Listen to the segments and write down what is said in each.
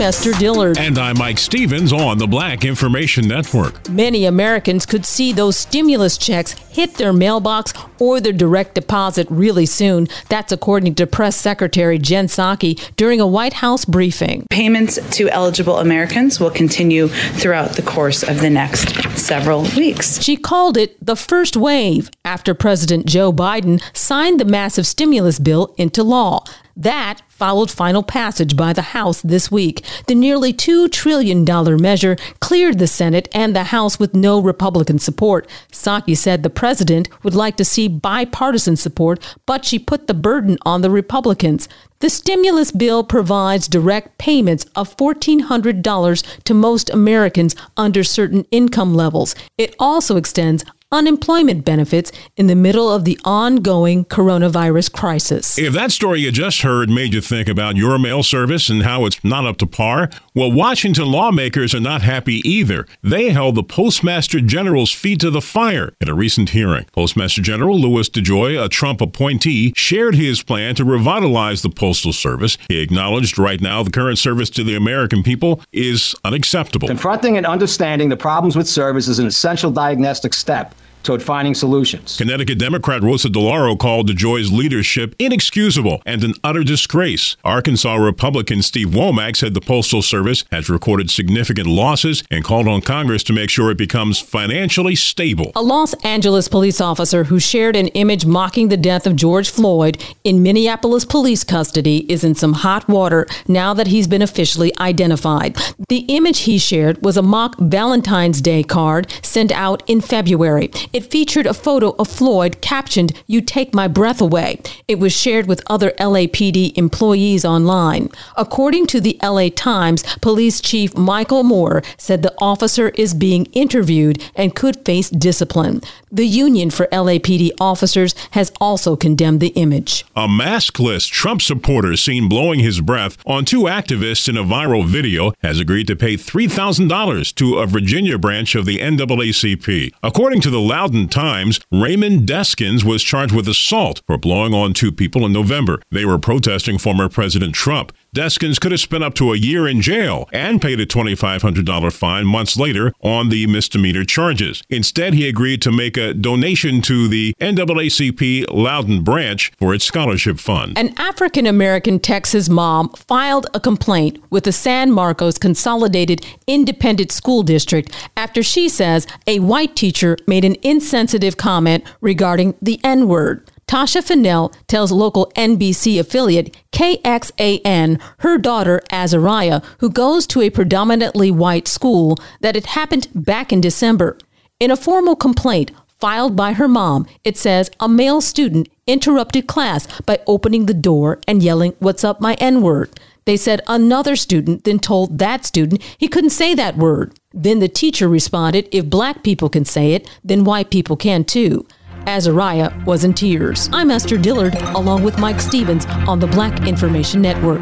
I'm Esther Dillard. And I'm Mike Stevens on the Black Information Network. Many Americans could see those stimulus checks hit their mailbox or their direct deposit really soon. That's according to Press Secretary Jen Psaki during a White House briefing. Payments to eligible Americans will continue throughout the course of the next several weeks. She called it the first wave after President Joe Biden signed the massive stimulus bill into law. That followed final passage by the House this week. The nearly $2 trillion measure cleared the Senate and the House with no Republican support. Psaki said the president would like to see bipartisan support, but she put the burden on the Republicans. The stimulus bill provides direct payments of $1,400 to most Americans under certain income levels. It also extends unemployment benefits in the middle of the ongoing coronavirus crisis. If that story you just heard made you think about your mail service and how it's not up to par, well, Washington lawmakers are not happy either. They held the Postmaster General's feet to the fire at a recent hearing. Postmaster General Louis DeJoy, a Trump appointee, shared his plan to revitalize the Postal Service. He acknowledged right now the current service to the American people is unacceptable. Confronting and understanding the problems with service is an essential diagnostic step toward finding solutions. Connecticut Democrat Rosa DeLauro called DeJoy's leadership inexcusable and an utter disgrace. Arkansas Republican Steve Womack said the Postal Service has recorded significant losses and called on Congress to make sure it becomes financially stable. A Los Angeles police officer who shared an image mocking the death of George Floyd in Minneapolis police custody is in some hot water now that he's been officially identified. The image he shared was a mock Valentine's Day card sent out in February. It featured a photo of Floyd captioned, You Take My Breath Away. It was shared with other LAPD employees online. According to the LA Times, Police Chief Michael Moore said the officer is being interviewed and could face discipline. The Union for LAPD Officers has also condemned the image. A maskless Trump supporter seen blowing his breath on two activists in a viral video has agreed to pay $3,000 to a Virginia branch of the NAACP. According to the Loudoun Times, Raymond Deskins was charged with assault for blowing on two people in November. They were protesting former President Trump. Deskins could have spent up to a year in jail and paid a $2,500 fine months later on the misdemeanor charges. Instead, he agreed to make a donation to the NAACP Loudoun branch for its scholarship fund. An African American Texas mom filed a complaint with the San Marcos Consolidated Independent School District after she says a white teacher made an insensitive comment regarding the N word. Tasha Fennell tells local NBC affiliate KXAN her daughter Azariah, who goes to a predominantly white school, that it happened back in December. In a formal complaint filed by her mom, it says a male student interrupted class by opening the door and yelling, What's up, my N word? They said another student then told that student he couldn't say that word. Then the teacher responded, If black people can say it, then white people can too. Azariah was in tears. I'm Esther Dillard, along with Mike Stevens on the Black Information Network.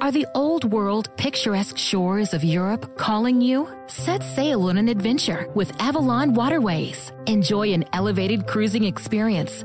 Are the old world picturesque shores of Europe calling you? Set sail on an adventure with Avalon Waterways. Enjoy an elevated cruising experience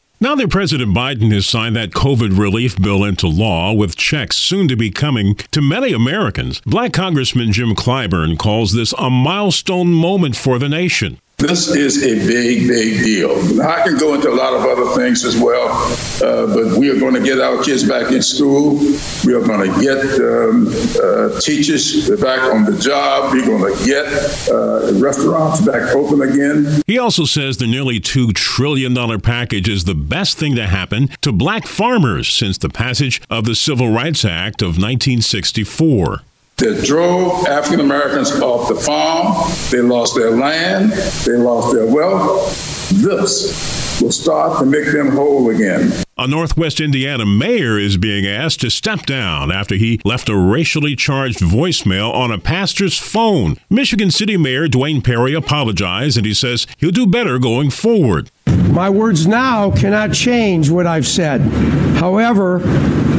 Now that President Biden has signed that COVID relief bill into law, with checks soon to be coming to many Americans, Black Congressman Jim Clyburn calls this a milestone moment for the nation. This is a big, big deal. I can go into a lot of other things as well, uh, but we are going to get our kids back in school. We are going to get um, uh, teachers back on the job. We're going to get uh, restaurants back open again. He also says the nearly $2 trillion package is the best thing to happen to black farmers since the passage of the Civil Rights Act of 1964 that drove African Americans off the farm. They lost their land, they lost their wealth. This will start to make them whole again. A Northwest Indiana mayor is being asked to step down after he left a racially charged voicemail on a pastor's phone. Michigan City Mayor Duane Parry apologized and he says he'll do better going forward. My words now cannot change what I've said. However,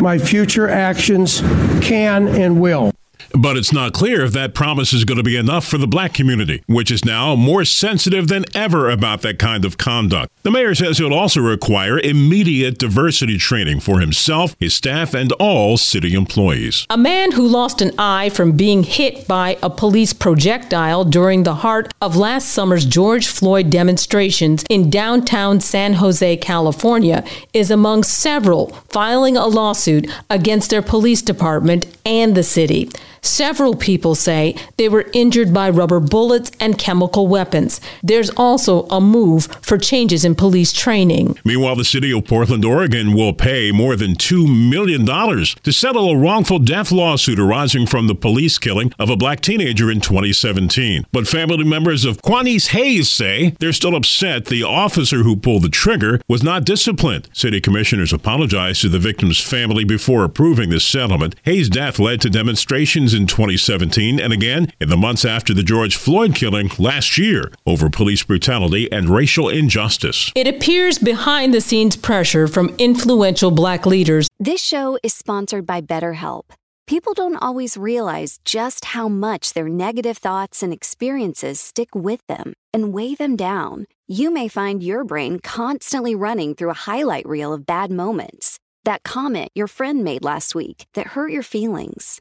my future actions can and will. But it's not clear if that promise is going to be enough for the black community, which is now more sensitive than ever about that kind of conduct. The mayor says he'll also require immediate diversity training for himself, his staff, and all city employees. A man who lost an eye from being hit by a police projectile during the heart of last summer's George Floyd demonstrations in downtown San Jose, California, is among several filing a lawsuit against their police department and the city. Several people say they were injured by rubber bullets and chemical weapons. There's also a move for changes in police training. Meanwhile, the city of Portland, Oregon will pay more than $2 million to settle a wrongful death lawsuit arising from the police killing of a black teenager in 2017. But family members of Quanice Hayes say they're still upset the officer who pulled the trigger was not disciplined. City commissioners apologized to the victim's family before approving this settlement. Hayes' death led to demonstrations in 2017 and again in the months after the George Floyd killing last year over police brutality and racial injustice. It appears behind the scenes pressure from influential black leaders. This show is sponsored by BetterHelp. People don't always realize just how much their negative thoughts and experiences stick with them and weigh them down. You may find your brain constantly running through a highlight reel of bad moments. That comment your friend made last week that hurt your feelings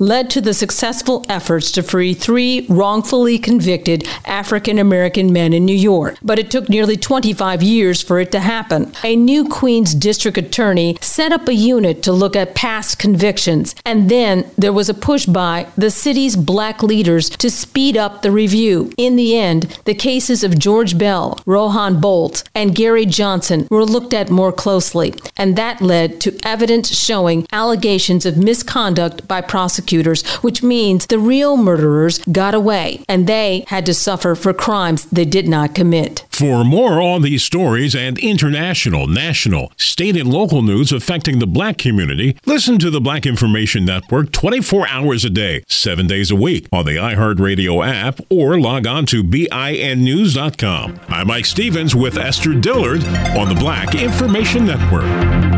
led to the successful efforts to free three wrongfully convicted African American men in New York. But it took nearly 25 years for it to happen. A new Queens district attorney set up a unit to look at past convictions, and then there was a push by the city's black leaders to speed up the review. In the end, the cases of George Bell, Rohan Bolt, and Gary Johnson were looked at more closely, and that led to evidence showing allegations of misconduct by prosecutors prosecutors, which means the real murderers got away and they had to suffer for crimes they did not commit. For more on these stories and international, national, state, and local news affecting the black community, listen to the Black Information Network 24 hours a day, 7 days a week on the iHeartRadio app or log on to BINnews.com. I'm Mike Stevens with Esther Dillard on the Black Information Network.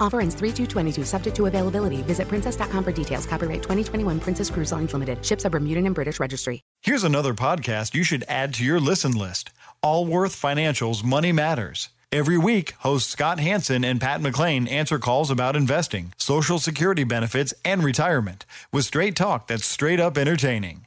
Offer ends 3 22 subject to availability. Visit princess.com for details. Copyright 2021 Princess Cruise Lines Limited. Ships are Bermudan and British Registry. Here's another podcast you should add to your listen list Allworth Financial's Money Matters. Every week, hosts Scott Hanson and Pat McClain answer calls about investing, Social Security benefits, and retirement with straight talk that's straight up entertaining.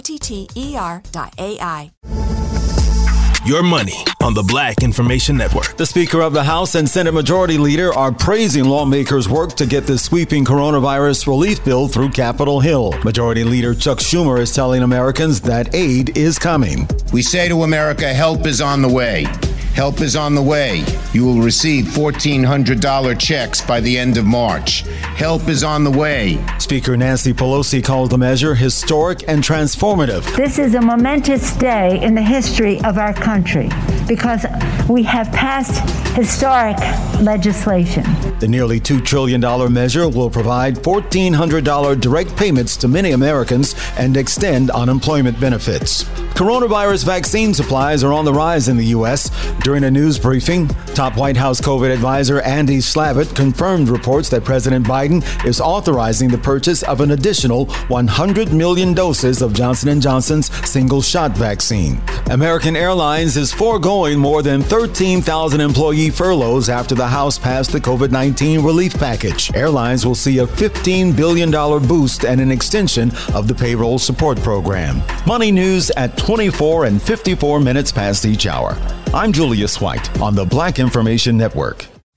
O-T-T-E-R.ai. Your money on the Black Information Network. The Speaker of the House and Senate Majority Leader are praising lawmakers' work to get the sweeping coronavirus relief bill through Capitol Hill. Majority Leader Chuck Schumer is telling Americans that aid is coming. We say to America, help is on the way. Help is on the way. You will receive $1,400 checks by the end of March. Help is on the way. Speaker Nancy Pelosi called the measure historic and transformative. This is a momentous day in the history of our country because we have passed historic legislation. The nearly $2 trillion measure will provide $1,400 direct payments to many Americans and extend unemployment benefits. Coronavirus vaccine supplies are on the rise in the U.S. During a news briefing, top White House COVID advisor Andy Slavitt confirmed reports that President Biden is authorizing the purchase of an additional 100 million doses of Johnson & Johnson's single-shot vaccine. American Airlines is foregoing more than 13,000 employee furloughs after the House passed the COVID-19 relief package. Airlines will see a $15 billion boost and an extension of the payroll support program. Money news at 24 and 54 minutes past each hour. I'm Julius White on the Black Information Network.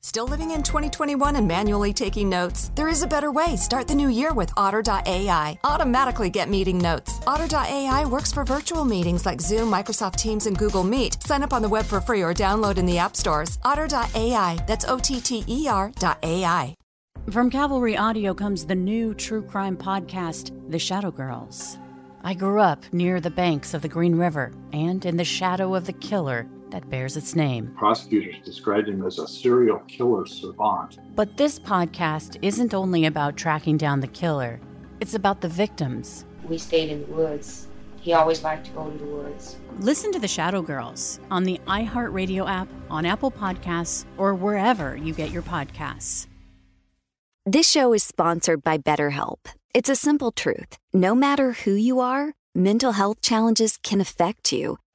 Still living in 2021 and manually taking notes? There is a better way. Start the new year with Otter.ai. Automatically get meeting notes. Otter.ai works for virtual meetings like Zoom, Microsoft Teams, and Google Meet. Sign up on the web for free or download in the app stores. Otter.ai. That's O T T E R.ai. From Cavalry Audio comes the new true crime podcast, The Shadow Girls. I grew up near the banks of the Green River and in the shadow of the killer that bears its name. Prosecutors described him as a serial killer savant. But this podcast isn't only about tracking down the killer, it's about the victims. We stayed in the woods. He always liked to go to the woods. Listen to The Shadow Girls on the iHeartRadio app, on Apple Podcasts, or wherever you get your podcasts. This show is sponsored by BetterHelp. It's a simple truth. No matter who you are, mental health challenges can affect you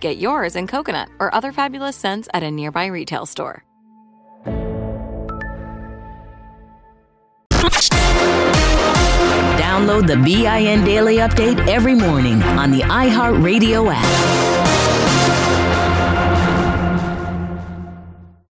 Get yours in coconut or other fabulous scents at a nearby retail store. Download the BIN Daily Update every morning on the iHeartRadio app.